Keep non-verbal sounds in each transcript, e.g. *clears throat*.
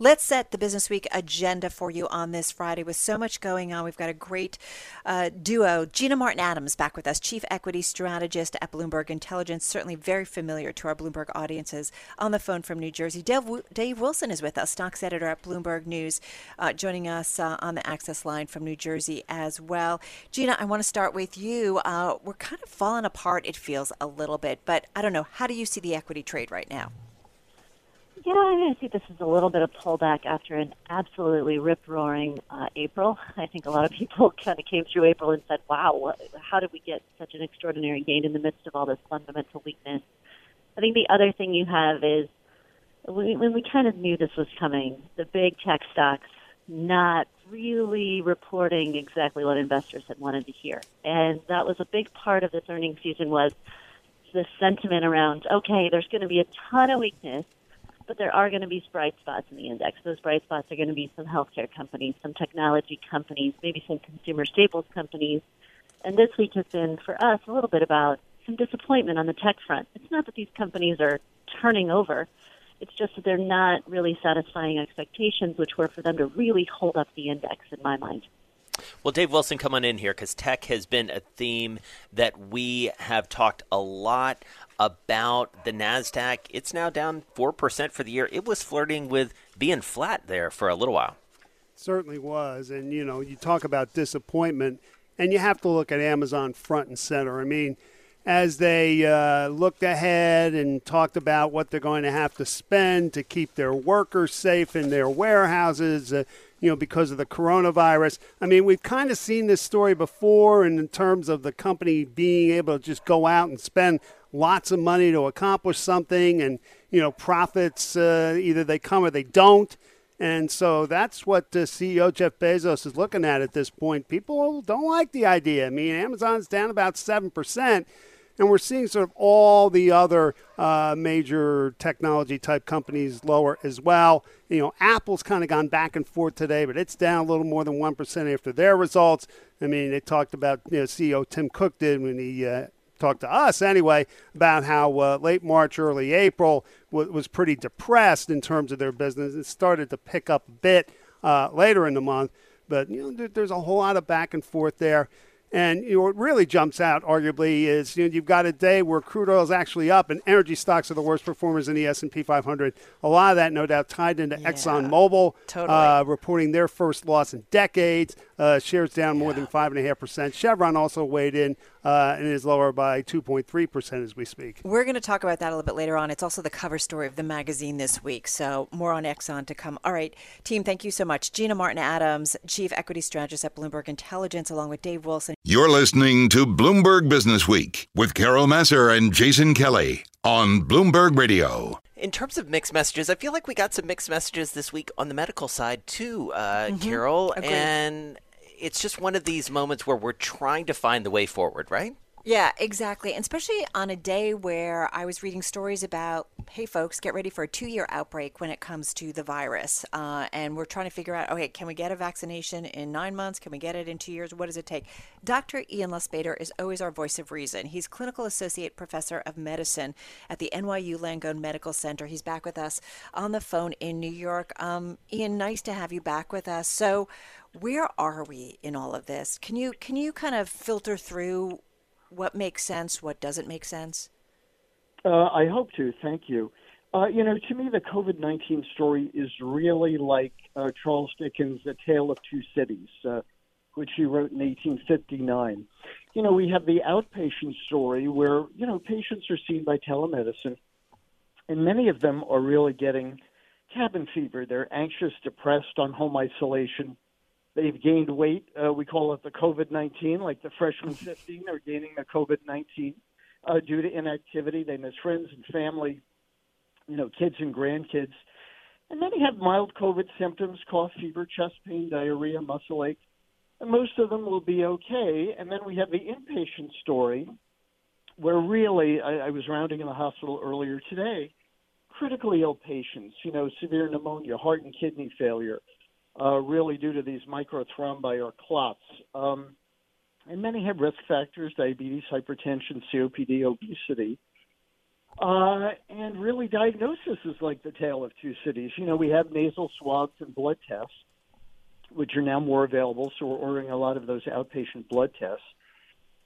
Let's set the Business Week agenda for you on this Friday with so much going on. We've got a great uh, duo. Gina Martin Adams back with us, Chief Equity Strategist at Bloomberg Intelligence, certainly very familiar to our Bloomberg audiences. On the phone from New Jersey, Dave, Dave Wilson is with us, stocks editor at Bloomberg News, uh, joining us uh, on the access line from New Jersey as well. Gina, I want to start with you. Uh, we're kind of falling apart, it feels a little bit, but I don't know. How do you see the equity trade right now? Yeah, I'm going to see this as a little bit of pullback after an absolutely rip roaring uh, April. I think a lot of people *laughs* kind of came through April and said, wow, how did we get such an extraordinary gain in the midst of all this fundamental weakness? I think the other thing you have is when we kind of knew this was coming, the big tech stocks not really reporting exactly what investors had wanted to hear. And that was a big part of this earnings season was the sentiment around, okay, there's going to be a ton of weakness but there are going to be bright spots in the index. Those bright spots are going to be some healthcare companies, some technology companies, maybe some consumer staples companies. And this week has been, for us, a little bit about some disappointment on the tech front. It's not that these companies are turning over. It's just that they're not really satisfying expectations, which were for them to really hold up the index, in my mind. Well, Dave Wilson, come on in here because tech has been a theme that we have talked a lot about the NASDAQ. It's now down 4% for the year. It was flirting with being flat there for a little while. Certainly was. And, you know, you talk about disappointment, and you have to look at Amazon front and center. I mean, as they uh, looked ahead and talked about what they're going to have to spend to keep their workers safe in their warehouses, uh, you know, because of the coronavirus. I mean, we've kind of seen this story before, in terms of the company being able to just go out and spend lots of money to accomplish something, and you know, profits uh, either they come or they don't. And so that's what the CEO Jeff Bezos is looking at at this point. People don't like the idea. I mean, Amazon's down about seven percent and we're seeing sort of all the other uh, major technology type companies lower as well. You know, Apple's kind of gone back and forth today, but it's down a little more than 1% after their results. I mean, they talked about, you know, CEO Tim Cook did when he uh, talked to us anyway about how uh, late March, early April w- was pretty depressed in terms of their business. It started to pick up a bit uh, later in the month, but, you know, there, there's a whole lot of back and forth there. And you know, what really jumps out, arguably, is you know, you've got a day where crude oil is actually up, and energy stocks are the worst performers in the S and P 500. A lot of that, no doubt, tied into yeah, ExxonMobil totally. uh, reporting their first loss in decades. Uh, shares down more than five and a half percent. Chevron also weighed in uh, and is lower by 2.3 percent as we speak. We're going to talk about that a little bit later on. It's also the cover story of the magazine this week, so more on Exxon to come. All right, team, thank you so much. Gina Martin Adams, Chief Equity Strategist at Bloomberg Intelligence, along with Dave Wilson. You're listening to Bloomberg Business Week with Carol Massar and Jason Kelly on Bloomberg Radio in terms of mixed messages, I feel like we got some mixed messages this week on the medical side too, uh, mm-hmm. Carol. Agreed. And it's just one of these moments where we're trying to find the way forward, right? Yeah, exactly. And especially on a day where I was reading stories about, hey, folks, get ready for a two year outbreak when it comes to the virus. Uh, and we're trying to figure out, okay, can we get a vaccination in nine months? Can we get it in two years? What does it take? Dr. Ian Lustbader is always our voice of reason. He's clinical associate professor of medicine at the NYU Langone Medical Center. He's back with us on the phone in New York. Um, Ian, nice to have you back with us. So, where are we in all of this? Can you can you kind of filter through what makes sense, what doesn't make sense? Uh, I hope to. Thank you. Uh, you know, to me, the COVID 19 story is really like uh, Charles Dickens' A Tale of Two Cities, uh, which he wrote in 1859. You know, we have the outpatient story where, you know, patients are seen by telemedicine, and many of them are really getting cabin fever. They're anxious, depressed, on home isolation. They've gained weight. Uh, we call it the COVID 19, like the freshman 15 are gaining the COVID 19 uh, due to inactivity. They miss friends and family, you know, kids and grandkids. And then you have mild COVID symptoms cough, fever, chest pain, diarrhea, muscle ache. and most of them will be okay. And then we have the inpatient story, where really I, I was rounding in the hospital earlier today, critically ill patients, you know, severe pneumonia, heart and kidney failure, uh, really due to these microthrombi or clots. Um, and many have risk factors diabetes, hypertension, COPD, obesity. Uh, and really, diagnosis is like the tale of two cities. You know, we have nasal swabs and blood tests, which are now more available, so we're ordering a lot of those outpatient blood tests.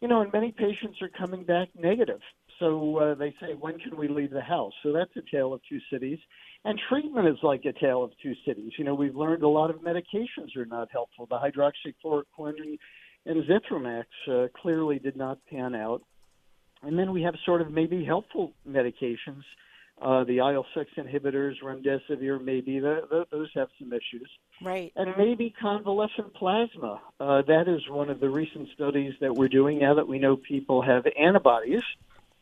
You know, and many patients are coming back negative. So uh, they say, when can we leave the house? So that's a tale of two cities. And treatment is like a tale of two cities. You know, we've learned a lot of medications are not helpful. The hydroxychloroquine and Zithromax uh, clearly did not pan out. And then we have sort of maybe helpful medications. Uh, the IL six inhibitors, remdesivir, maybe the, the, those have some issues. Right. And maybe convalescent plasma. Uh, that is one of the recent studies that we're doing now that we know people have antibodies.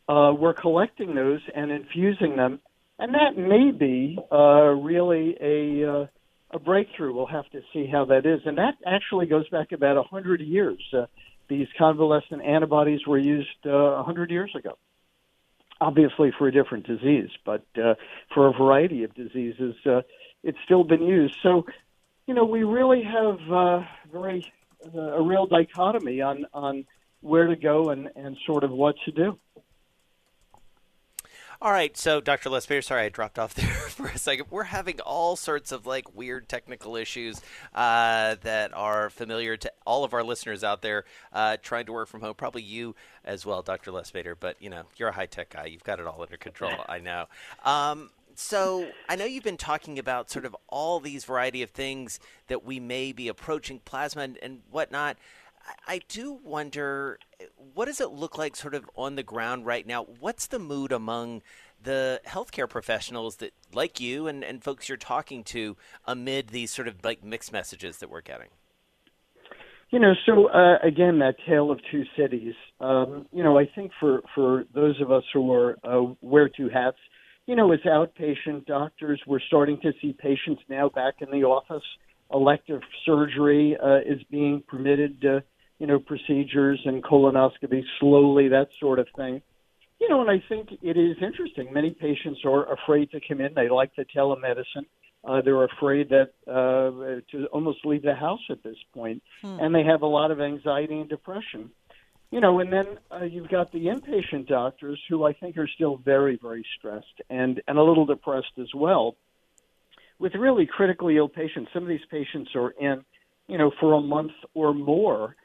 Uh, we're collecting those and infusing them, and that may be uh, really a uh, a breakthrough. We'll have to see how that is, and that actually goes back about a hundred years. Uh, these convalescent antibodies were used uh, a uh, hundred years ago, obviously for a different disease, but uh, for a variety of diseases, uh, it's still been used. So, you know, we really have uh, very uh, a real dichotomy on on where to go and and sort of what to do. All right, so Dr. Lustbader, sorry I dropped off *laughs* there for a second. We're having all sorts of like weird technical issues uh, that are familiar to all of our listeners out there uh, trying to work from home. Probably you as well, Dr. Lustbader, but you know you're a high tech guy. You've got it all under control. *laughs* I know. Um, so I know you've been talking about sort of all these variety of things that we may be approaching plasma and, and whatnot. I do wonder what does it look like sort of on the ground right now? What's the mood among the healthcare professionals that like you and, and folks you're talking to amid these sort of like mixed messages that we're getting? You know, so uh, again, that tale of two cities. Um, you know, I think for for those of us who are uh, wear two hats, you know, as outpatient doctors, we're starting to see patients now back in the office. Elective surgery uh, is being permitted. You know, procedures and colonoscopy slowly, that sort of thing. You know, and I think it is interesting. Many patients are afraid to come in. They like the telemedicine. Uh, they're afraid that uh, to almost leave the house at this point, hmm. and they have a lot of anxiety and depression. You know, and then uh, you've got the inpatient doctors who I think are still very, very stressed and and a little depressed as well. With really critically ill patients, some of these patients are in, you know, for a month or more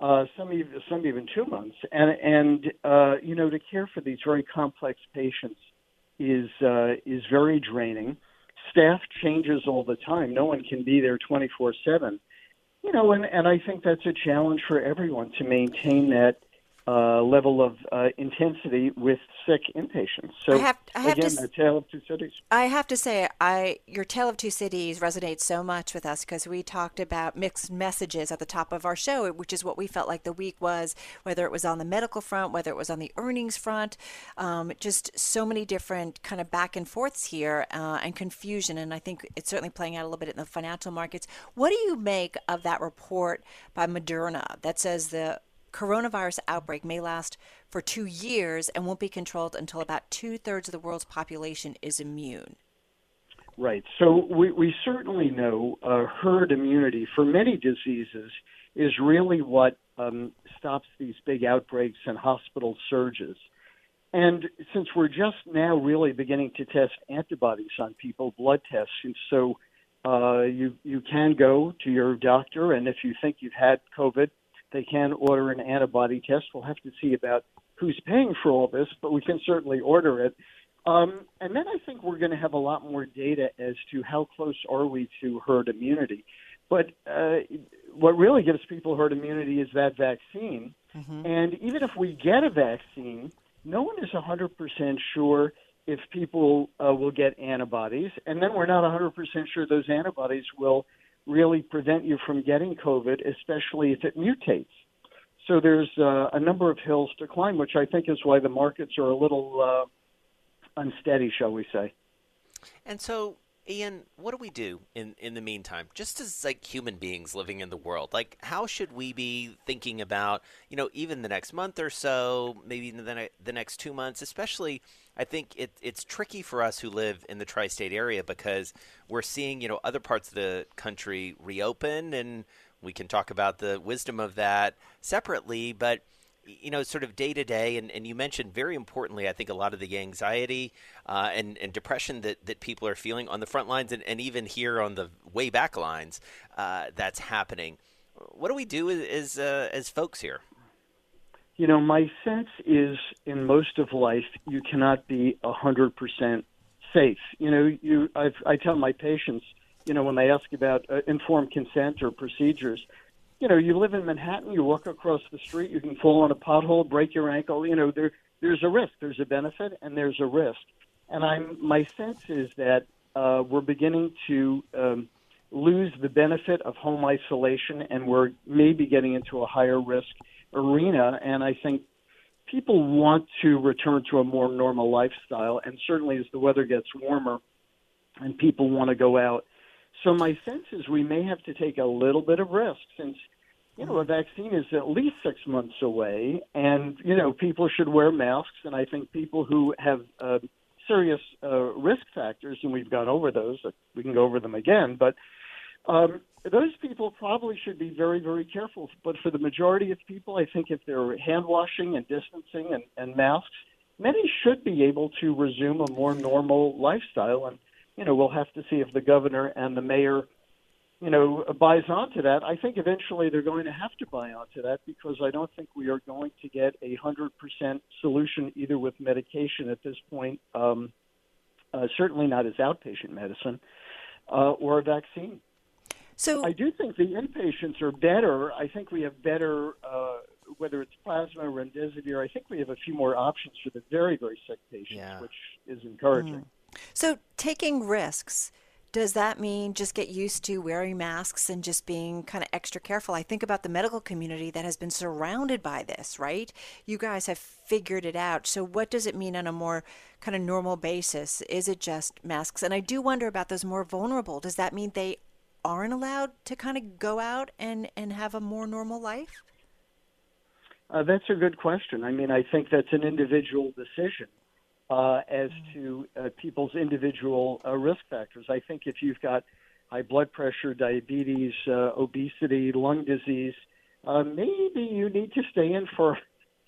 uh, some even some even two months, and and uh, you know to care for these very complex patients is uh, is very draining. Staff changes all the time. No one can be there twenty four seven. You know, and and I think that's a challenge for everyone to maintain that uh, level of uh, intensity with sick inpatients. So I have, I have again, to, a tale of two cities. I have to say, I your tale of two cities resonates so much with us because we talked about mixed messages at the top of our show, which is what we felt like the week was, whether it was on the medical front, whether it was on the earnings front, um, just so many different kind of back and forths here uh, and confusion. And I think it's certainly playing out a little bit in the financial markets. What do you make of that report by Moderna that says the coronavirus outbreak may last for two years and won't be controlled until about two thirds of the world's population is immune. Right. So we, we certainly know uh, herd immunity for many diseases is really what um, stops these big outbreaks and hospital surges. And since we're just now really beginning to test antibodies on people, blood tests, and so uh, you you can go to your doctor, and if you think you've had COVID, they can order an antibody test. We'll have to see about who's paying for all this, but we can certainly order it. Um, and then I think we're going to have a lot more data as to how close are we to herd immunity. But uh, what really gives people herd immunity is that vaccine. Mm-hmm. And even if we get a vaccine, no one is 100% sure if people uh, will get antibodies. And then we're not 100% sure those antibodies will – really prevent you from getting COVID, especially if it mutates. So there's uh, a number of hills to climb, which I think is why the markets are a little uh, unsteady, shall we say. And so Ian, what do we do in, in the meantime, just as like human beings living in the world? Like, how should we be thinking about, you know, even the next month or so, maybe the, ne- the next two months, especially I think it, it's tricky for us who live in the tri-state area because we're seeing, you know, other parts of the country reopen, and we can talk about the wisdom of that separately. But you know, sort of day to day, and, and you mentioned very importantly, I think a lot of the anxiety uh, and, and depression that, that people are feeling on the front lines and, and even here on the way back lines, uh, that's happening. What do we do as, uh, as folks here? You know, my sense is in most of life, you cannot be 100% safe. You know, you I've, I tell my patients, you know, when they ask about uh, informed consent or procedures, you know, you live in Manhattan, you walk across the street, you can fall on a pothole, break your ankle. You know, there there's a risk. There's a benefit, and there's a risk. And I'm my sense is that uh, we're beginning to um, lose the benefit of home isolation, and we're maybe getting into a higher risk arena. And I think people want to return to a more normal lifestyle, and certainly as the weather gets warmer, and people want to go out so my sense is we may have to take a little bit of risk since you know a vaccine is at least six months away, and you know people should wear masks. And I think people who have uh, serious uh, risk factors, and we've gone over those, we can go over them again, but. Um, those people probably should be very, very careful. But for the majority of people, I think if they're hand washing and distancing and, and masks, many should be able to resume a more normal lifestyle. And you know, we'll have to see if the governor and the mayor, you know, buys onto that. I think eventually they're going to have to buy onto that because I don't think we are going to get a hundred percent solution either with medication at this point, um, uh, certainly not as outpatient medicine, uh, or a vaccine. So I do think the inpatients are better. I think we have better, uh, whether it's plasma or remdesivir. I think we have a few more options for the very, very sick patients, yeah. which is encouraging. Mm. So, taking risks, does that mean just get used to wearing masks and just being kind of extra careful? I think about the medical community that has been surrounded by this, right? You guys have figured it out. So, what does it mean on a more kind of normal basis? Is it just masks? And I do wonder about those more vulnerable. Does that mean they aren't allowed to kind of go out and, and have a more normal life? Uh, that's a good question. I mean, I think that's an individual decision uh, as to uh, people's individual uh, risk factors. I think if you've got high blood pressure, diabetes, uh, obesity, lung disease, uh, maybe you need to stay in for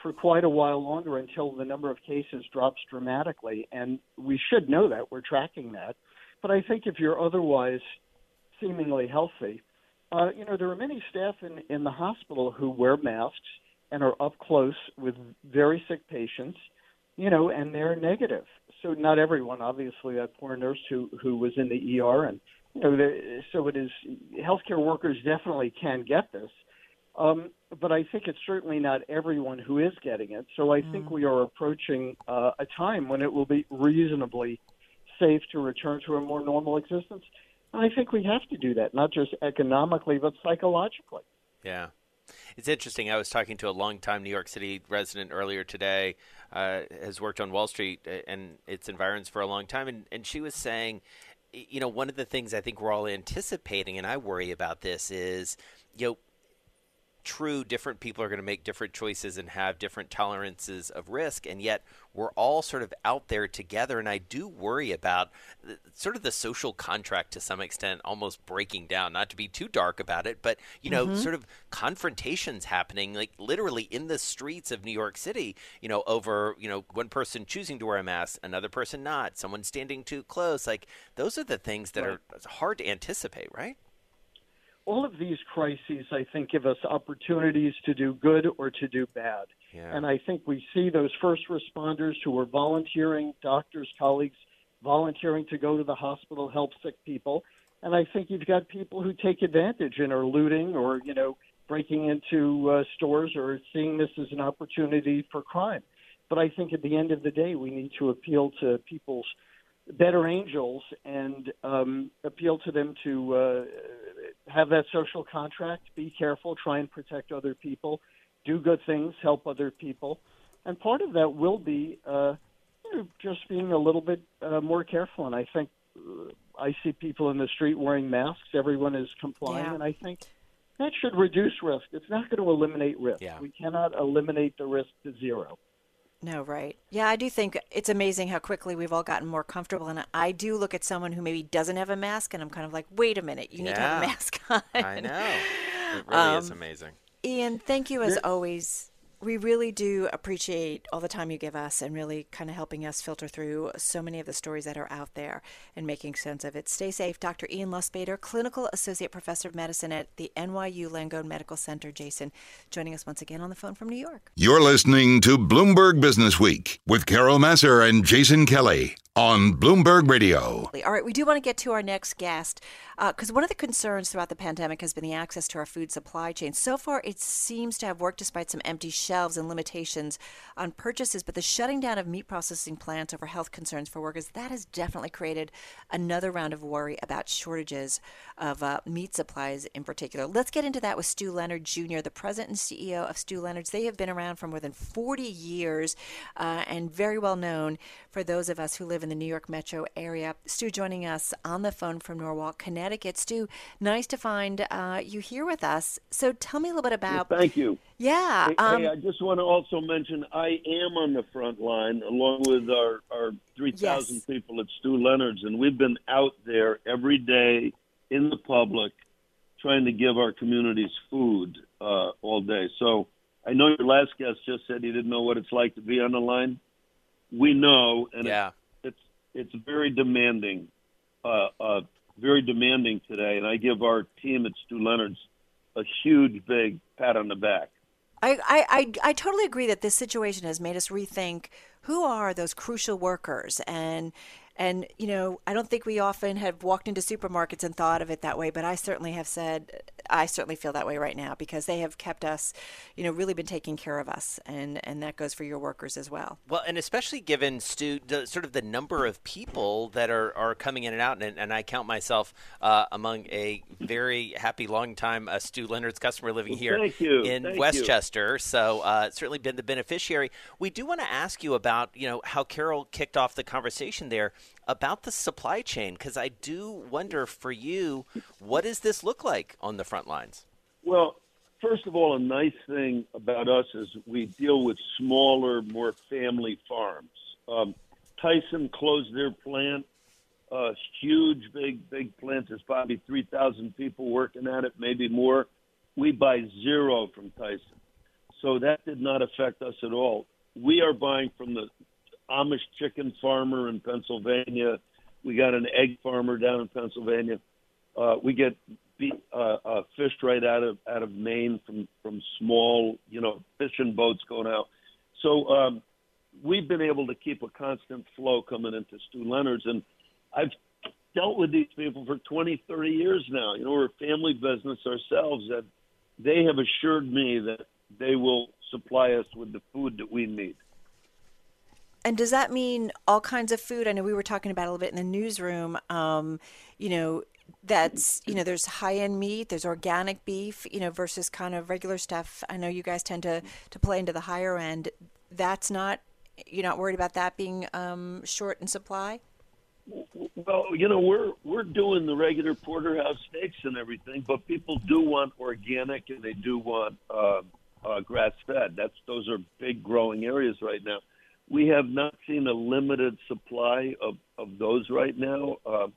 for quite a while longer until the number of cases drops dramatically. And we should know that. We're tracking that. But I think if you're otherwise seemingly healthy, uh, you know, there are many staff in, in the hospital who wear masks and are up close with very sick patients you know, and they're negative. So not everyone, obviously, that poor nurse who who was in the ER, and you know, so it is. Healthcare workers definitely can get this, um, but I think it's certainly not everyone who is getting it. So I mm. think we are approaching uh, a time when it will be reasonably safe to return to a more normal existence. And I think we have to do that, not just economically, but psychologically. Yeah. It's interesting. I was talking to a longtime New York City resident earlier today, uh, has worked on Wall Street uh, and its environs for a long time, and, and she was saying, you know, one of the things I think we're all anticipating, and I worry about this, is, you know, true, different people are going to make different choices and have different tolerances of risk, and yet we're all sort of out there together. And I do worry about sort of the social contract to some extent almost breaking down. Not to be too dark about it, but you know, mm-hmm. sort of confrontations happening, like literally in the streets of New York City. You know, over you know one person choosing to wear a mask, another person not, someone standing too close. Like those are the things that right. are hard to anticipate, right? All of these crises, I think, give us opportunities to do good or to do bad. Yeah. And I think we see those first responders who are volunteering, doctors, colleagues, volunteering to go to the hospital, help sick people. And I think you've got people who take advantage and are looting or, you know, breaking into uh, stores or seeing this as an opportunity for crime. But I think at the end of the day, we need to appeal to people's better angels and um, appeal to them to uh, have that social contract, be careful, try and protect other people, do good things, help other people. And part of that will be uh, you know, just being a little bit uh, more careful. And I think I see people in the street wearing masks. Everyone is complying, Yeah. and I think that should reduce risk. It's not going to eliminate risk. Yeah. We cannot eliminate the risk to zero. No, right. Yeah, I do think it's amazing how quickly we've all gotten more comfortable. And I do look at someone who maybe doesn't have a mask, and I'm kind of like, wait a minute, you need to have a mask *laughs* on. I know. It really is Um, amazing. Ian, thank you as always. We really do appreciate all the time you give us and really kind of helping us filter through so many of the stories that are out there and making sense of it. Stay safe. Dr. Ian Lustbader, Clinical Associate Professor of Medicine at the NYU Langone Medical Center. Jason, joining us once again on the phone from New York. You're listening to Bloomberg Business Week with Carol Massar and Jason Kelly on Bloomberg Radio. All right, we do want to get to our next guest because one of the concerns throughout the pandemic has been the access to our food supply chain. So far, it seems to have worked despite some empty shelves and limitations on purchases, but the shutting down of meat processing plants over health concerns for workers that has definitely created another round of worry about shortages of uh, meat supplies in particular. Let's get into that with Stew Leonard Jr., the president and CEO of Stew Leonard's. They have been around for more than 40 years uh, and very well known for those of us who live in the New York metro area. Stew joining us on the phone from Norwalk, Connecticut. Stew, nice to find uh, you here with us. So tell me a little bit about. Thank you. Yeah. Hey, um, hey, I just want to also mention I am on the front line along with our, our 3,000 Yes. people at Stew Leonard's, and we've been out there every day in the public trying to give our communities food uh, all day. So I know your last guest just said he didn't know what it's like to be on the line. We know, and Yeah. It's very demanding, uh, uh, very demanding today. And I give our team at Stew Leonard's a huge, big pat on the back. I, I, I, I totally agree that this situation has made us rethink who are those crucial workers and and you know I don't think we often have walked into supermarkets and thought of it that way but I certainly have said I certainly feel that way right now because they have kept us you know really been taking care of us and and that goes for your workers as well Well, and especially given Stew, the, sort of the number of people that are, are coming in and out, and, and I count myself uh, among a very happy, long time uh, Stew Leonard's customer living here thank in Thank you. Westchester. So uh, certainly been the beneficiary. We do want to ask you about you know how Carol kicked off the conversation there about the supply chain because I do wonder for you, what does this look like on the front lines? Well, first of all, a nice thing about us is we deal with smaller, more family farms. Um, Tyson closed their plant, uh, huge, big, big plant. There's probably 3,000 people working at it, maybe more. We buy zero from Tyson. So that did not affect us at all. We are buying from the Amish chicken farmer in Pennsylvania. We got an egg farmer down in Pennsylvania. Uh, we get be, uh, uh, fish right out of out of Maine from from small, you know, fishing boats going out. So um, we've been able to keep a constant flow coming into Stew Leonard's, and I've dealt with these people for 20, 30 years now. You know, we're a family business ourselves, and they have assured me that they will supply us with the food that we need. And does that mean all kinds of food? I know we were talking about a little bit in the newsroom. Um, you know, that's you know, there's high end meat, there's organic beef, you know, versus kind of regular stuff. I know you guys tend to to play into the higher end. That's not you're not worried about that being um, short in supply. Well, you know, we're we're doing the regular porterhouse steaks and everything, but people do want organic and they do want uh, uh, grass fed. That's those are big growing areas right now. We have not seen a limited supply of of those right now. Uh,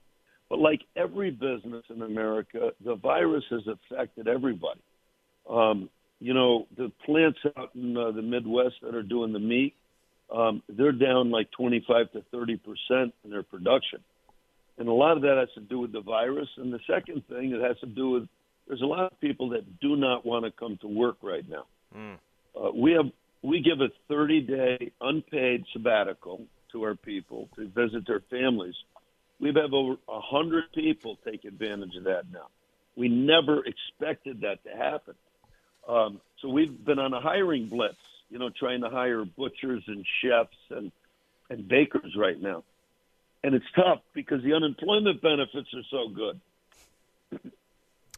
but like every business in America, the virus has affected everybody. Um, you know, the plants out in uh, the Midwest that are doing the meat, um, they're down like 25 to 30 percent in their production, and a lot of that has to do with the virus. And the second thing, it has to do with there's a lot of people that do not want to come to work right now. Uh, we have we give a 30 day unpaid sabbatical to our people to visit their families. We've had over 100 people take advantage of that now. We never expected that to happen. Um, so we've been on a hiring blitz, you know, trying to hire butchers and chefs and, and bakers right now. And it's tough because the unemployment benefits are so good.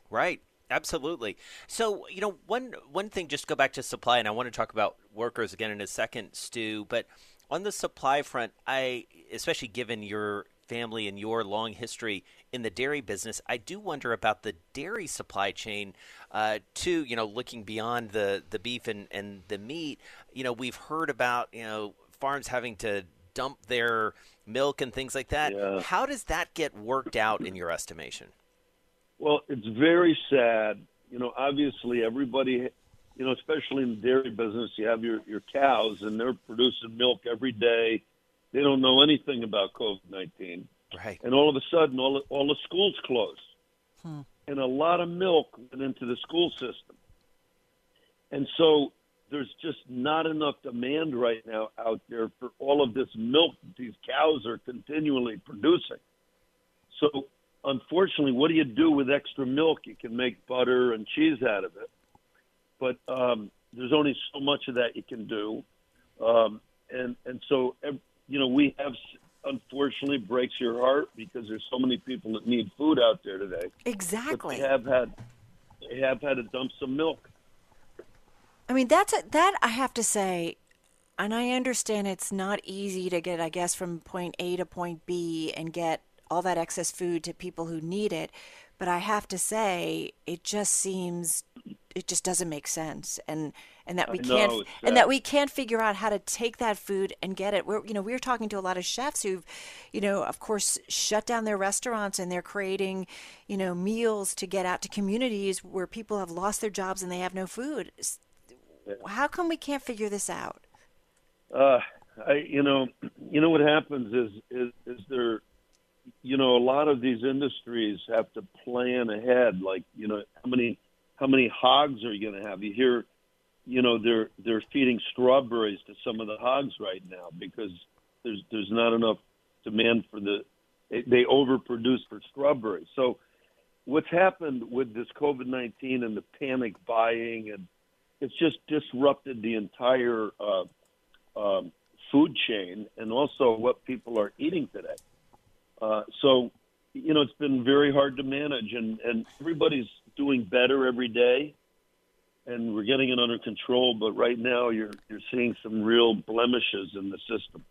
Right. Absolutely. So, you know, one one thing just go back to supply and I want to talk about workers again in a second, Stew, but on the supply front, I especially given your family and your long history in the dairy business, I do wonder about the dairy supply chain, uh, too. You know, looking beyond the the beef and and the meat. You know, we've heard about you know farms having to dump their milk and things like that. Yeah. How does that get worked out in your estimation? Well, it's very sad. You know, obviously everybody, you know, especially in the dairy business, you have your, your cows and they're producing milk every day. They don't know anything about COVID 19. Right. And all of a sudden, all, all the schools closed. Hmm. And a lot of milk went into the school system. And so there's just not enough demand right now out there for all of this milk that these cows are continually producing. So, unfortunately, what do you do with extra milk? You can make butter and cheese out of it, but um, there's only so much of that you can do, um, and and so you know we have unfortunately breaks your heart because there's so many people that need food out there today. But Exactly. they have had they have had to dump some milk. I mean, that's a, that I have to say, and I understand it's not easy to get, I guess, from point A to point B and get all that excess food to people who need it. But I have to say, it just seems, it just doesn't make sense, and and that we can't, and that we can't figure out how to take that food and get it. We're, you know, we're talking to a lot of chefs who've, you know, of course, shut down their restaurants and they're creating, you know, meals to get out to communities where people have lost their jobs and they have no food how come we can't figure this out? Uh, I, you know, you know what happens is, is, is there, you know, a lot of these industries have to plan ahead. Like, you know, how many, how many hogs are you going to have? You hear, you know, they're they're feeding strawberries to some of the hogs right now because there's there's not enough demand for the, they, overproduce for strawberries. So, what's happened with this COVID nineteen and the panic buying and it's just disrupted the entire uh, um, food chain and also what people are eating today. Uh, so, you know, it's been very hard to manage, and, and everybody's doing better every day, and we're getting it under control. But right now, you're you're seeing some real blemishes in the system.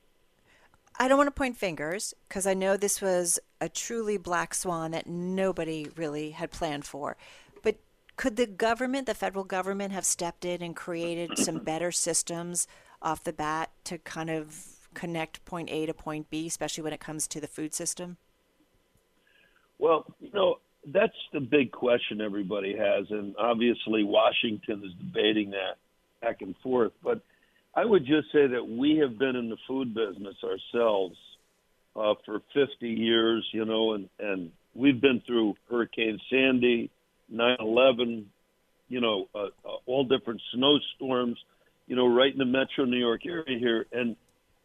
I don't want to point fingers because I know this was a truly black swan that nobody really had planned for. But could the government, the federal government, have stepped in and created some *clears throat* better systems off the bat to kind of connect point A to point B, especially when it comes to the food system? Well, you know, that's the big question everybody has, and obviously Washington is debating that back and forth. But I would just say that we have been in the food business ourselves uh, for 50 years, you know, and and we've been through Hurricane Sandy, 9/11, you know, uh, uh, all different snowstorms, you know, right in the Metro New York area here, and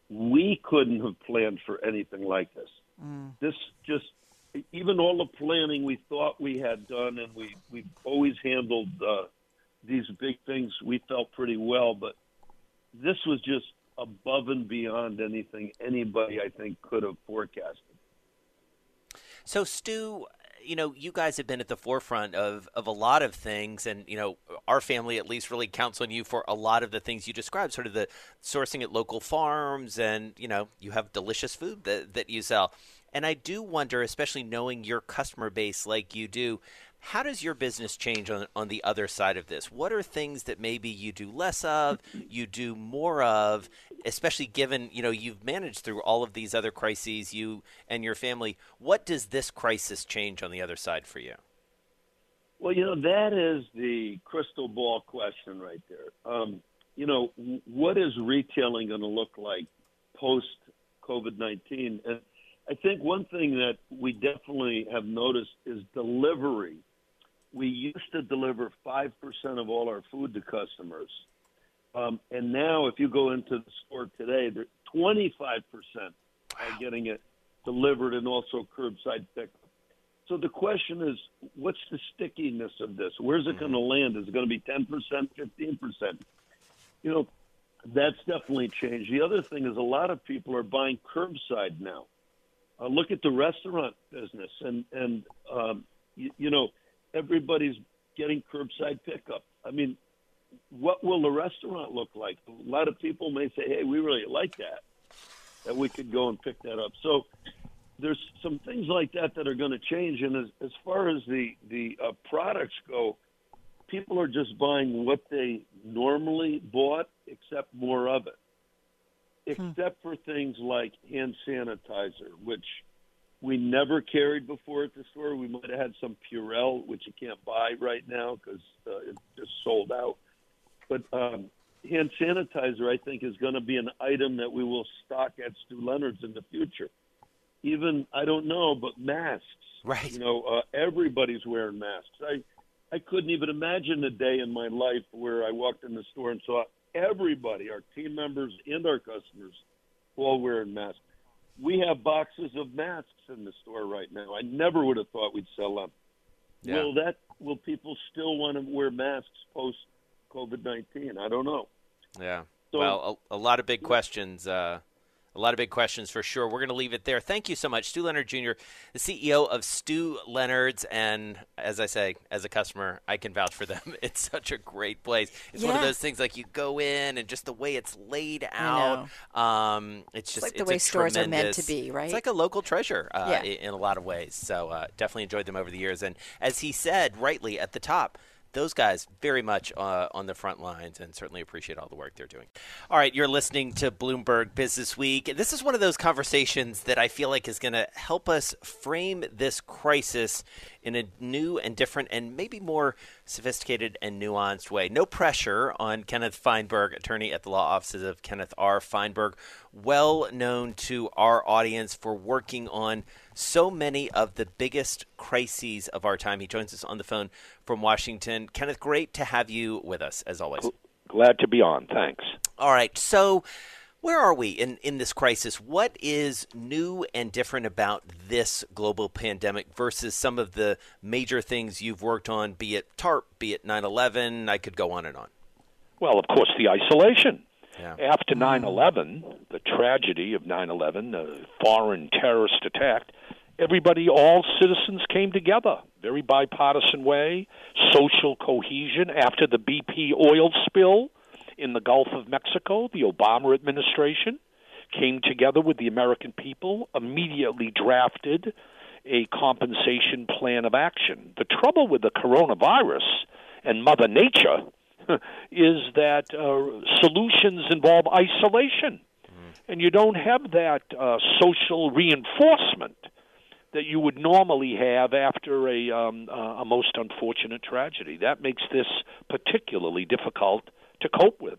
we couldn't have planned for anything like this. This just even all the planning we thought we had done, and we we've always handled uh, these big things. We felt pretty well, but this was just above and beyond anything anybody I think could have forecasted. So, Stew, you know, you guys have been at the forefront of, of a lot of things, and you know, our family at least really counts on you for a lot of the things you described, sort of the sourcing at local farms, and you know, you have delicious food that that you sell. And I do wonder, especially knowing your customer base like you do, how does your business change on on the other side of this? What are things that maybe you do less of, you do more of, especially given you know you've managed through all of these other crises, you and your family. What does this crisis change on the other side for you? Well, you know that is the crystal ball question right there. Um, you know, what is retailing going to look like post COVID nineteen? And I think one thing that we definitely have noticed is delivery. We used to deliver five percent of all our food to customers, um, and now if you go into the store today, they're twenty five percent are getting it delivered and also curbside pickup. So the question is, what's the stickiness of this? Where's it going to land? Is it going to be 10%, 15%? You know, that's definitely changed. The other thing is a lot of people are buying curbside now. Uh, look at the restaurant business, and and um, you, you know, everybody's getting curbside pickup. I mean, what will the restaurant look like? A lot of people may say, "Hey, we really like that, that we could go and pick that up." So there's some things like that that are going to change. And as, as far as the the uh, products go, people are just buying what they normally bought, except more of it. Except for things like hand sanitizer, which we never carried before at the store. We might have had some Purell, which you can't buy right now because uh, it's just sold out. But um, hand sanitizer, I think, is going to be an item that we will stock at Stew Leonard's in the future. Even I don't know, but masks. Right. You know, uh, everybody's wearing masks. I I couldn't even imagine a day in my life where I walked in the store and saw everybody, our team members and our customers, all wearing masks. We have boxes of masks in the store right now. I never would have thought we'd sell them. Yeah. Will that will people still want to wear masks post COVID nineteen? I don't know. Yeah. So- well, a, a lot of big questions. Uh, a lot of big questions for sure. We're going to leave it there. Thank you so much, Stew Leonard Jr., the CEO of Stew Leonard's. And as I say, as a customer, I can vouch for them. *laughs* It's such a great place. It's one of those things like you go in and just the way it's laid out. Um, it's just like the it's way a stores are meant to be, right? It's like a local treasure uh, Yeah. in a lot of ways. So uh, definitely enjoyed them over the years. And as he said rightly at the top, those guys very much uh, on the front lines and certainly appreciate all the work they're doing. All right, you're listening to Bloomberg Business Week. This is one of those conversations that I feel like is going to help us frame this crisis in a new and different and maybe more sophisticated and nuanced way. No pressure on Kenneth Feinberg, attorney at the law offices of Kenneth R. Feinberg, well known to our audience for working on so many of the biggest crises of our time. He joins us on the phone from Washington. Kenneth, great to have you with us as always. Glad to be on. Thanks. All right, so where are we in, in this crisis? What is new and different about this global pandemic versus some of the major things you've worked on, be it TARP, be it 9 11? I could go on and on. Well, of course, the isolation. Yeah. After 9 11, the tragedy of 9 11, the foreign terrorist attack, everybody, all citizens came together. Very bipartisan way, social cohesion. After the BP oil spill in the Gulf of Mexico, the Obama administration came together with the American people, immediately drafted a compensation plan of action. The trouble with the coronavirus and Mother Nature *laughs* is that uh, solutions involve isolation, and you don't have that uh, social reinforcement that you would normally have after a, um, uh, a most unfortunate tragedy. That makes this particularly difficult to cope with.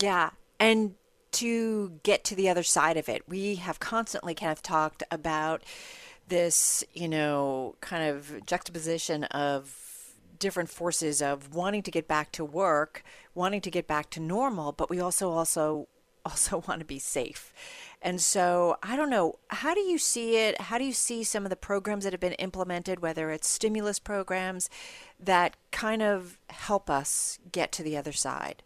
Yeah. And to get to the other side of it, we have constantly kind of talked about this, you know, kind of juxtaposition of different forces of wanting to get back to work, wanting to get back to normal, but we also also *laughs* also want to be safe. And so, I don't know, how do you see it? How do you see some of the programs that have been implemented, whether it's stimulus programs that kind of help us get to the other side?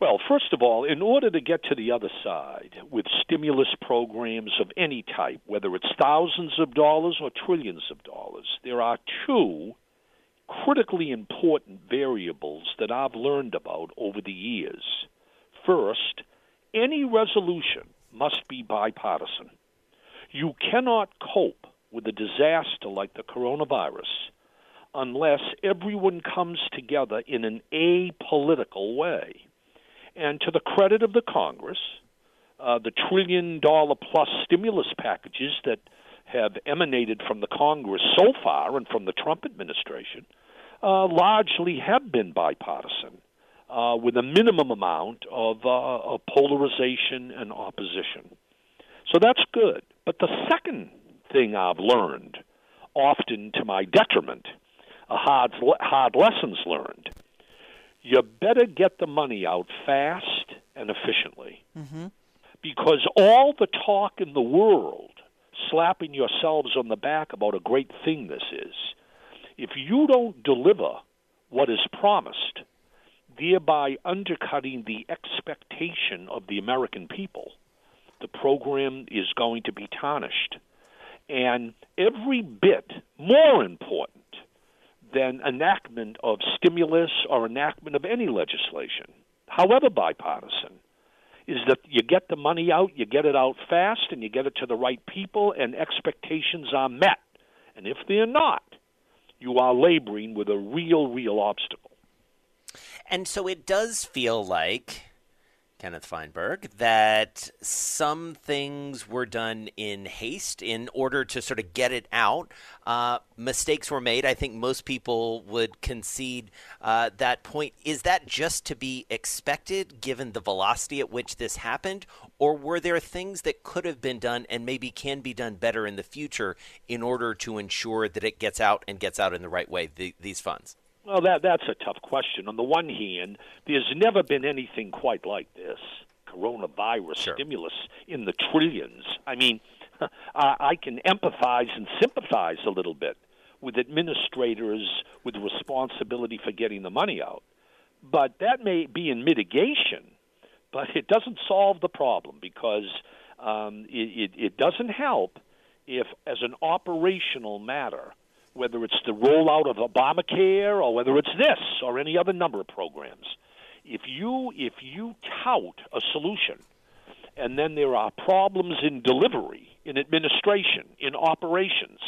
Well, first of all, in order to get to the other side with stimulus programs of any type, whether it's thousands of dollars or trillions of dollars, there are two critically important variables that I've learned about over the years. First, any resolution must be bipartisan. You cannot cope with a disaster like the coronavirus unless everyone comes together in an apolitical way. And to the credit of the Congress, uh, the trillion dollar plus stimulus packages that have emanated from the Congress so far and from the Trump administration uh, largely have been bipartisan. Uh, with a minimum amount of, uh, of polarization and opposition. So that's good. But the second thing I've learned, often to my detriment, a hard, hard lessons learned, you better get the money out fast and efficiently. Because all the talk in the world, slapping yourselves on the back about a great thing this is, if you don't deliver what is promised, thereby undercutting the expectation of the American people, the program is going to be tarnished. And every bit more important than enactment of stimulus or enactment of any legislation, however bipartisan, is that you get the money out, you get it out fast, and you get it to the right people, and expectations are met. And if they're not, you are laboring with a real, real obstacle. And so it does feel like Kenneth Feinberg, that some things were done in haste in order to sort of get it out. Uh, mistakes were made. I think most people would concede uh, that point. Is that just to be expected given the velocity at which this happened? Or were there things that could have been done and maybe can be done better in the future in order to ensure that it gets out and gets out in the right way, the, these funds? Well, that that's a tough question. On the one hand, there's never been anything quite like this coronavirus sure. stimulus in the trillions. I mean, *laughs* I can empathize and sympathize a little bit with administrators with responsibility for getting the money out, but that may be in mitigation, but it doesn't solve the problem because um, it, it, it doesn't help if, as an operational matter, whether it's the rollout of Obamacare or whether it's this or any other number of programs. If you if you tout a solution and then there are problems in delivery, in administration, in operations,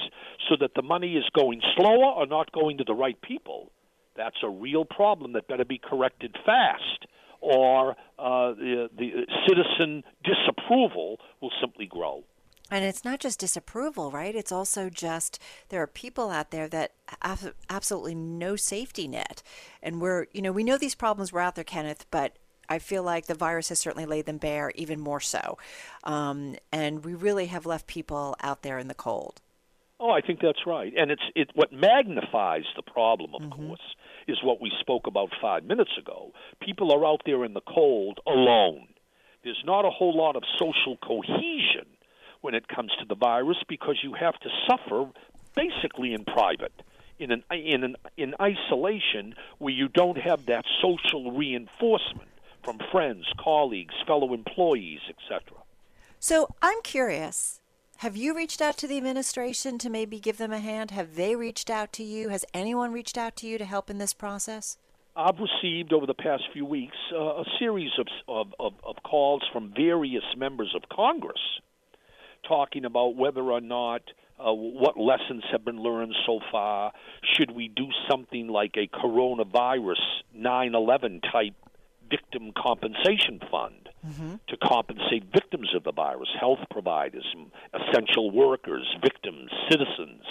so that the money is going slower or not going to the right people, that's a real problem that better be corrected fast, or uh, the, the citizen disapproval will simply grow. And it's not just disapproval, right? It's also just there are people out there that have absolutely no safety net. And we're, you know, we know these problems were out there, Kenneth, but I feel like the virus has certainly laid them bare even more so. Um, and we really have left people out there in the cold. Oh, I think that's right. And it's it what magnifies the problem, of mm-hmm. course, is what we spoke about five minutes ago. People are out there in the cold alone. There's not a whole lot of social cohesion when it comes to the virus because you have to suffer basically in private in an in an in isolation where you don't have that social reinforcement from friends, colleagues, fellow employees, etc. So I'm curious. Have you reached out to the administration to maybe give them a hand? Have they reached out to you? Has anyone reached out to you to help in this process? I've received over the past few weeks uh, a series of, of, of, of calls from various members of Congress talking about whether or not uh, what lessons have been learned so far. Should we do something like a coronavirus 9 11 type victim compensation fund mm-hmm. to compensate victims of the virus, health providers, essential workers, victims, citizens?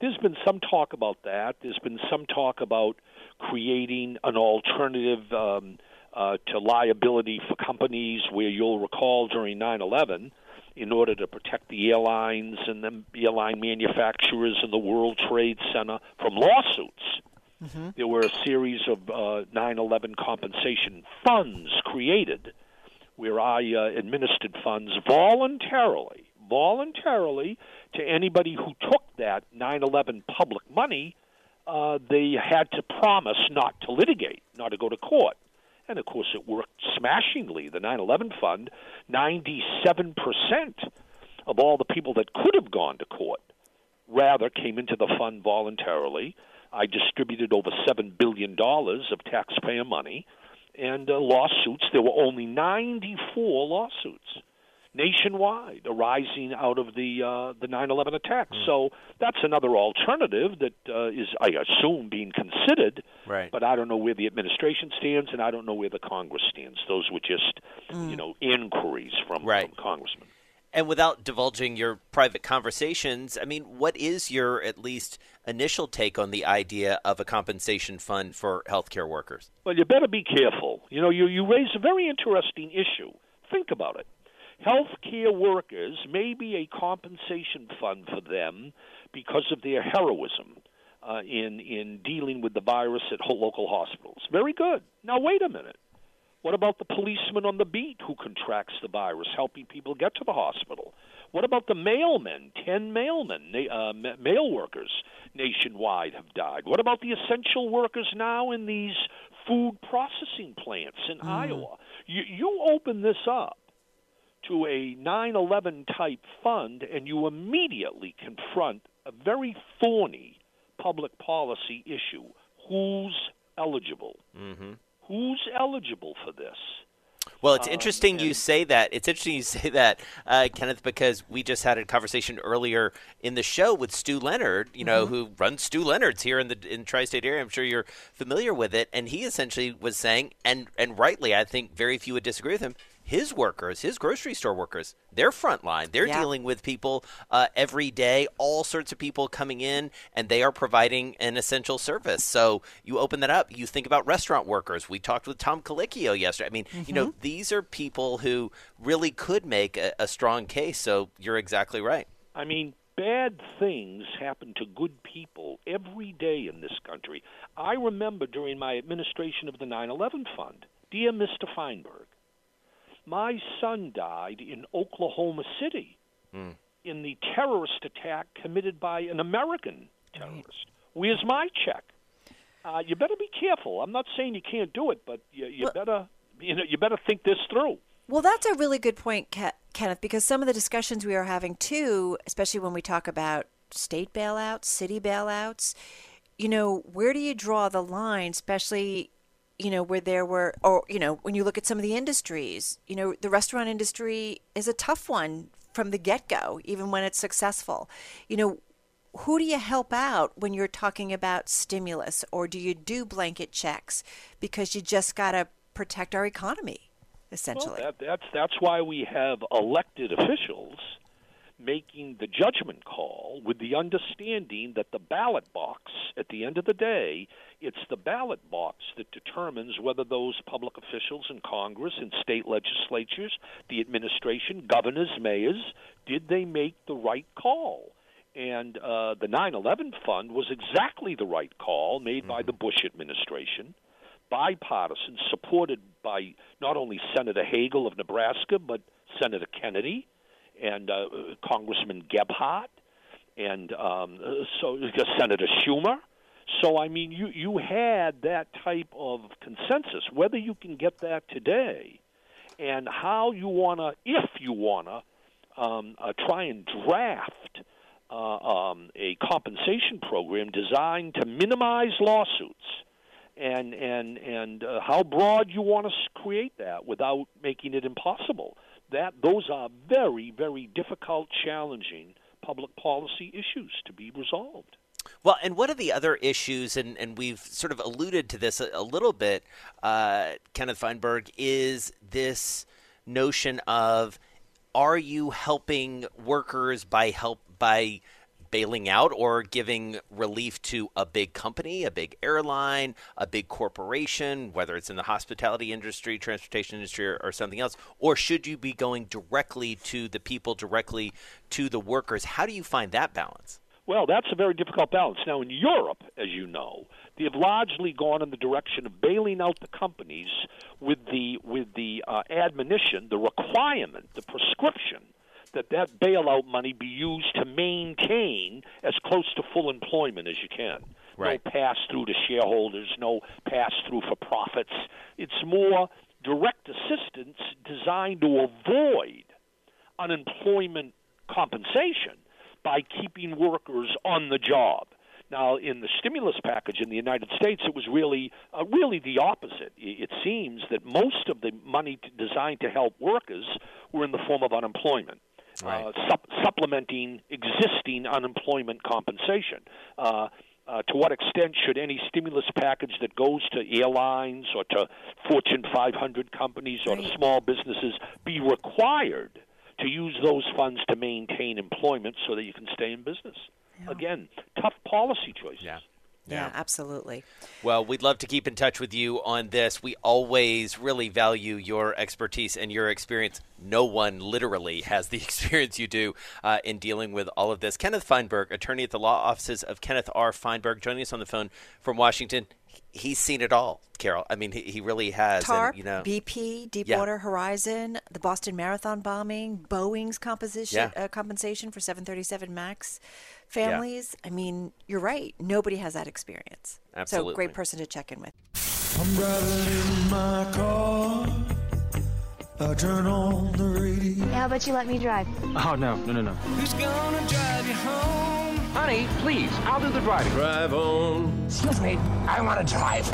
There's been some talk about that. There's been some talk about creating an alternative um, uh, to liability for companies where you'll recall during 9 11 in order to protect the airlines and the airline manufacturers and the World Trade Center from lawsuits. Mm-hmm. There were a series of uh, 9/11 compensation funds created, where I uh, administered funds voluntarily, voluntarily to anybody who took that 9/11 public money. Uh, they had to promise not to litigate, not to go to court. And of course, it worked smashingly. The 9 11 fund, 97% of all the people that could have gone to court rather came into the fund voluntarily. I distributed over $7 billion of taxpayer money. And uh, lawsuits, there were only 94 lawsuits nationwide arising out of the uh, the 9/11 attacks. Mm. So that's another alternative that uh, is, I assume, being considered. Right. But I don't know where the administration stands, and I don't know where the Congress stands. Those were just, mm. you know, inquiries from, right. from congressmen. And without divulging your private conversations, I mean, what is your at least initial take on the idea of a compensation fund for healthcare workers? Well, you better be careful. You know, you, you raise a very interesting issue. Think about it. Healthcare workers may be a compensation fund for them because of their heroism uh, in in dealing with the virus at local hospitals. Very good. Now wait a minute. What about the policeman on the beat who contracts the virus, helping people get to the hospital? What about the mailmen? Ten mailmen, uh, mail workers nationwide have died. What about the essential workers now in these food processing plants in mm. Iowa? You, you open this up to a 9 11 type fund, and you immediately confront a very thorny public policy issue. Who's eligible? Mm-hmm. Who's eligible for this? Well, it's Um, interesting you say that. It's interesting you say that, uh, Kenneth, because we just had a conversation earlier in the show with Stew Leonard, you know, who runs Stew Leonard's here in the in tri-state area. I'm sure you're familiar with it, and he essentially was saying, and and rightly, I think very few would disagree with him. His workers, his grocery store workers, they're frontline. They're Yeah. dealing with people uh, every day, all sorts of people coming in, and they are providing an essential service. So you open that up. You think about restaurant workers. We talked with Tom Colicchio yesterday. I mean, you know, these are people who really could make a, a strong case. So you're exactly right. I mean, bad things happen to good people every day in this country. I remember during my administration of the 9 11 Fund, dear Mr. Feinberg, my son died in Oklahoma City in the terrorist attack committed by an American terrorist. Where's my check? Uh, you better be careful. I'm not saying you can't do it, but you, you better you know you better think this through. Well, that's a really good point, Ke- Kenneth, because some of the discussions we are having too, especially when we talk about state bailouts, city bailouts, you know, where do you draw the line, especially, you know, where there were, or, you know, when you look at some of the industries, you know, the restaurant industry is a tough one from the get go, even when it's successful. You know, who do you help out when you're talking about stimulus, or do you do blanket checks because you just got to protect our economy? Essentially. Well, that, that's that's why we have elected officials making the judgment call with the understanding that the ballot box at the end of the day it's the ballot box that determines whether those public officials in congress and state legislatures the administration governors mayors did they make the right call? And uh, the 9/11 fund was exactly the right call made by the Bush administration bipartisan, supported by not only Senator Hagel of Nebraska, but Senator Kennedy and uh, Congressman Gephardt and um, so Senator Schumer. So I mean, you you had that type of consensus. Whether you can get that today, and how you wanna, if you wanna, um, uh, try and draft uh, um, a compensation program designed to minimize lawsuits and and and uh, how broad you want to create that without making it impossible. That those are very very difficult, challenging public policy issues to be resolved. Well, and one of the other issues, and, and we've sort of alluded to this a, a little bit, uh, Kenneth Feinberg, is this notion of are you helping workers by help by bailing out or giving relief to a big company, a big airline, a big corporation, whether it's in the hospitality industry, transportation industry, or, or something else? Or should you be going directly to the people, directly to the workers? How do you find that balance? Well, that's a very difficult balance. Now, in Europe, as you know, they have largely gone in the direction of bailing out the companies with the with the uh, admonition, the requirement, the prescription that that bailout money be used to maintain as close to full employment as you can. Right. No pass through to shareholders, no pass through for profits. It's more direct assistance designed to avoid unemployment compensation by keeping workers on the job. Now, in the stimulus package in the United States, it was really, uh, really the opposite. It seems that most of the money designed to help workers were in the form of unemployment, uh, sup- supplementing existing unemployment compensation. Uh, uh, to what extent should any stimulus package that goes to airlines or to Fortune 500 companies or to small businesses be required to use those funds to maintain employment so that you can stay in business? Again, tough policy choices. Yeah. Yeah, absolutely. Well, we'd love to keep in touch with you on this. We always really value your expertise and your experience. No one literally has the *laughs* experience you do uh, in dealing with all of this. Kenneth Feinberg, attorney at the law offices of Kenneth R. Feinberg, joining us on the phone from Washington. He's seen it all, Carol. I mean, he, he really has. TARP, and, you know, BP, Yeah. Deepwater Horizon, the Boston Marathon bombing, Boeing's composition, Yeah. uh, compensation for 737 MAX families. I mean, you're right. Nobody has that experience. Absolutely. So, Absolutely. great person to check in with. I'm driving in my car. I turn on the radio. How about you let me drive? Oh, no, no, no, no. Who's gonna drive you home? Honey, please, I'll do the driving. Drive on. Excuse me, I want to drive.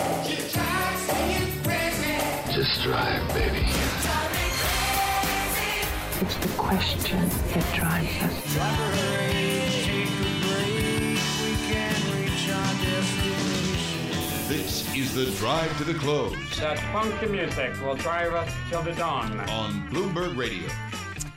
Just drive, baby. It's the question that drives us. Is the drive to the close That funky music will drive us till the dawn. on Bloomberg Radio.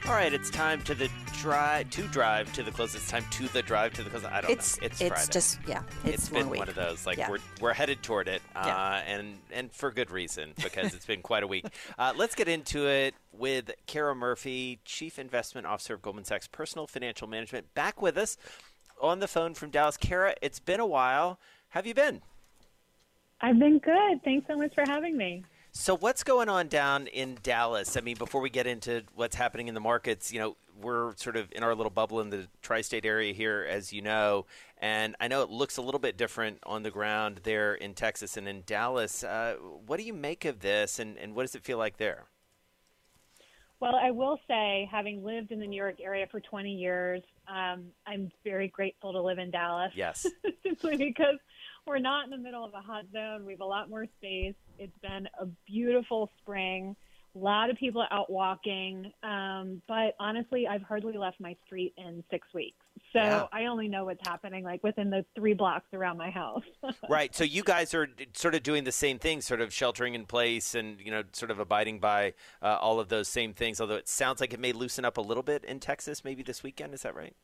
All right, it's time to the drive to drive to the close. It's time to the drive to the close. I don't It's know. It's it's Friday. just yeah. It's, it's one been week. one of those. Like Yeah. we're we're headed toward it, uh, Yeah. and and for good reason because it's been quite a week. *laughs* Uh, let's get into it with Kara Murphy, Chief Investment Officer of Goldman Sachs Personal Financial Management, back with us on the phone from Dallas. Kara, it's been a while. Have you been? I've been good. Thanks so much for having me. So what's going on down in Dallas? I mean, before we get into what's happening in the markets, you know, we're sort of in our little bubble in the tri-state area here, as you know, and I know it looks a little bit different on the ground there in Texas and in Dallas. Uh, what do you make of this, and, and what does it feel like there? Well, I will say, having lived in the New York area for 20 years, um, I'm very grateful to live in Dallas. Yes. Simply *laughs* because we're not in the middle of a hot zone. We have a lot more space. It's been a beautiful spring. A lot of people out walking. Um, but honestly, I've hardly left my street in six weeks. So Yeah. I only know what's happening like within the three blocks around my house. *laughs* right. So you guys are sort of doing the same thing, sort of sheltering in place, and you know, sort of abiding by uh, all of those same things. Although it sounds like it may loosen up a little bit in Texas, maybe this weekend. Is that right?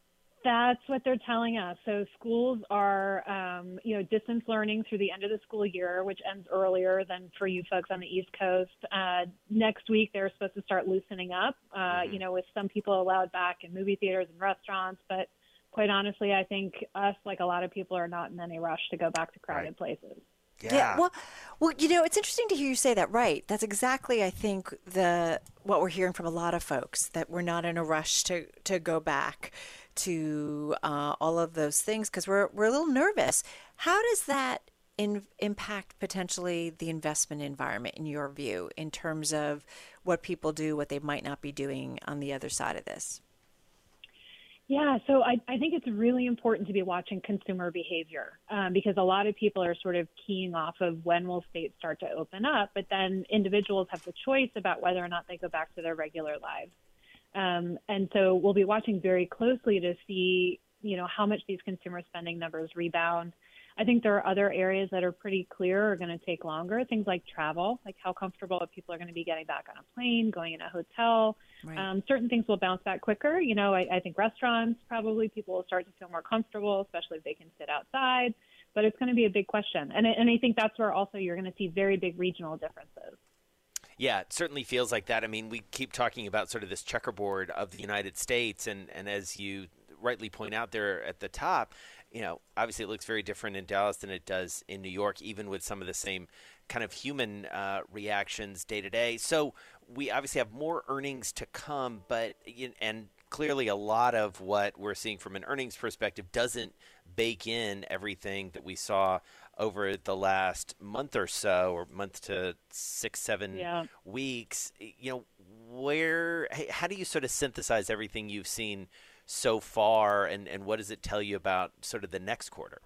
That's what they're telling us. So schools are, um, you know, distance learning through the end of the school year, which ends earlier than for you folks on the East Coast. Uh, next week, they're supposed to start loosening up, uh, you know, with some people allowed back in movie theaters and restaurants. But quite honestly, I think us, like a lot of people, are not in any rush to go back to crowded places. Yeah. Well, well, you know, it's interesting to hear you say that. Right. That's exactly, I think, the what we're hearing from a lot of folks that we're not in a rush to to go back to uh, all of those things because we're we're a little nervous. How does that in, impact potentially the investment environment in your view, in terms of what people do, what they might not be doing on the other side of this? Yeah, so I, I think it's really important to be watching consumer behavior um, because a lot of people are sort of keying off of when will states start to open up, but then individuals have the choice about whether or not they go back to their regular lives. Um, and so we'll be watching very closely to see, you know, how much these consumer spending numbers rebound. I think there are other areas that are pretty clear are going to take longer. Things like travel, like how comfortable people are going to be getting back on a plane, going in a hotel. Right. Um, certain things will bounce back quicker. You know, I, I think restaurants probably people will start to feel more comfortable, especially if they can sit outside. But it's going to be a big question, and I- and I think that's where also you're going to see very big regional differences. Yeah, it certainly feels like that. I mean, we keep talking about sort of this checkerboard of the United States, and, and as you rightly point out there at the top, you know, obviously it looks very different in Dallas than it does in New York, even with some of the same kind of human uh, reactions day to day. So we obviously have more earnings to come, but and clearly a lot of what we're seeing from an earnings perspective doesn't bake in everything that we saw over the last month or so, or month to six, seven Yeah. weeks. You know, where, how do you sort of synthesize everything you've seen so far, and, and what does it tell you about sort of the next quarter?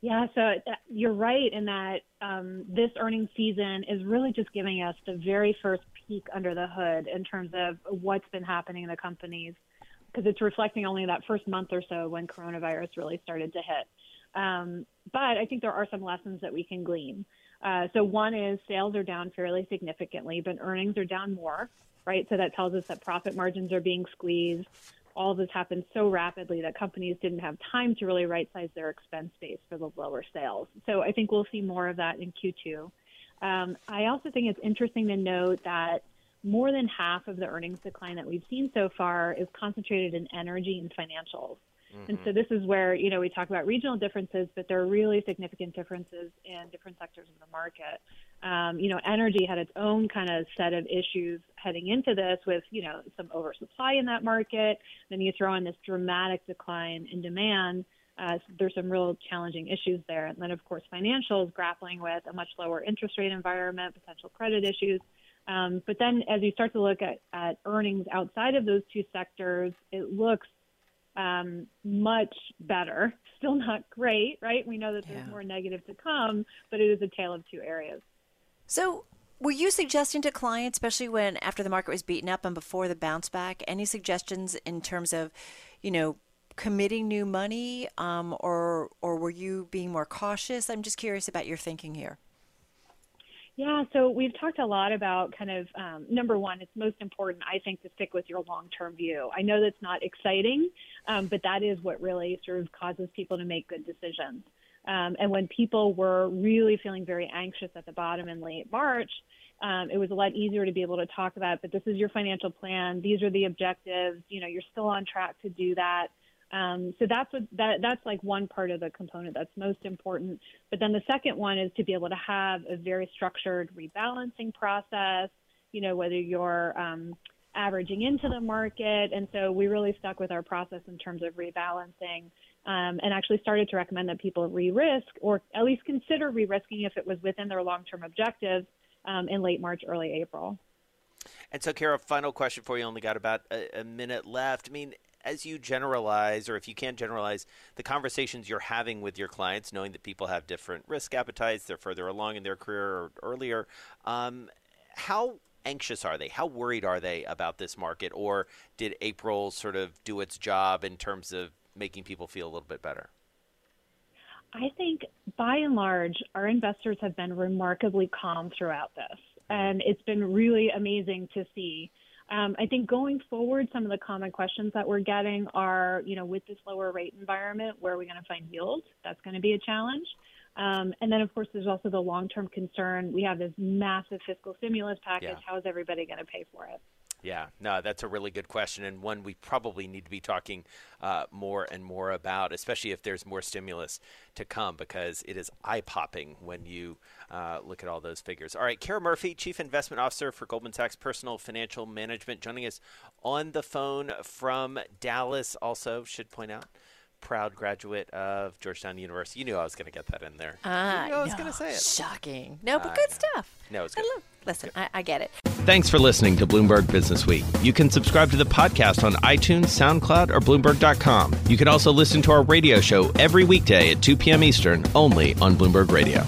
Yeah, so uh, you're right in that um, this earnings season is really just giving us the very first peek under the hood in terms of what's been happening in the companies, because it's reflecting only that first month or so when coronavirus really started to hit. Um, but I think there are some lessons that we can glean. Uh, so one is sales are down fairly significantly, but earnings are down more, right? So that tells us that profit margins are being squeezed. All of this happened so rapidly that companies didn't have time to really right size their expense base for the lower sales. So I think we'll see more of that in Q2. Um, I also think it's interesting to note that more than half of the earnings decline that we've seen so far is concentrated in energy and financials. And so this is where, you know, we talk about regional differences, but there are really significant differences in different sectors of the market. Um, you know, energy had its own kind of set of issues heading into this with, you know, some oversupply in that market. Then you throw in this dramatic decline in demand. Uh, there's some real challenging issues there. And then, of course, financials grappling with a much lower interest rate environment, potential credit issues. Um, but then as you start to look at, at earnings outside of those two sectors, it looks um, much better. *laughs* Still not great, right? We know that there's more negative to come, but it is a tale of two areas. So Were you suggesting to clients, especially when after the market was beaten up and before the bounce back, any suggestions in terms of, you know, committing new money, um, or or were you being more cautious? I'm just curious about your thinking here. Yeah, so we've talked a lot about kind of um, number one, it's most important, I think, to stick with your long term view. I know that's not exciting, um, but that is what really sort of causes people to make good decisions. Um, and when people were really feeling very anxious at the bottom in late March, um, it was a lot easier to be able to talk about, but this is your financial plan. These are the objectives. You know, you're still on track to do that. Um, so that's what that that's like one part of the component that's most important. But then the second one is to be able to have a very structured rebalancing process. You know, whether you're um, averaging into the market, and so we really stuck with our process in terms of rebalancing. Um, and actually started to recommend that people re-risk or at least consider re-risking if it was within their long-term objectives um, in late March, early April. And so, Kara, final question for you. Only got about a, a minute left. I mean, as you generalize, or if you can't generalize, the conversations you're having with your clients, knowing that people have different risk appetites, they're further along in their career or earlier, um, how anxious are they? How worried are they about this market? Or did April sort of do its job in terms of making people feel a little bit better? I think by and large, our investors have been remarkably calm throughout this. And it's been really amazing to see. Um, I think going forward, some of the common questions that we're getting are, you know, with this lower rate environment, where are we going to find yield? That's going to be a challenge. Um, and then, of course, there's also the long term concern. We have this massive fiscal stimulus package. Yeah. How is everybody going to pay for it? Yeah, no, that's a really good question, and one we probably need to be talking uh, more and more about, especially if there's more stimulus to come, because it is eye popping when you uh, look at all those figures. All right, Kara Murphy, Chief Investment Officer for Goldman Sachs Personal Financial Management, joining us on the phone from Dallas, also, should point out proud graduate of Georgetown University. You knew I was going to get that in there. Ah, you knew I was no, going to say it. Shocking. No, but I good know. stuff. No, it's good. I love- Listen, I, I get it. Thanks for listening to Bloomberg Business Week. You can subscribe to the podcast on iTunes, SoundCloud, or Bloomberg.com. You can also listen to our radio show every weekday at 2 p.m. Eastern, only on Bloomberg Radio.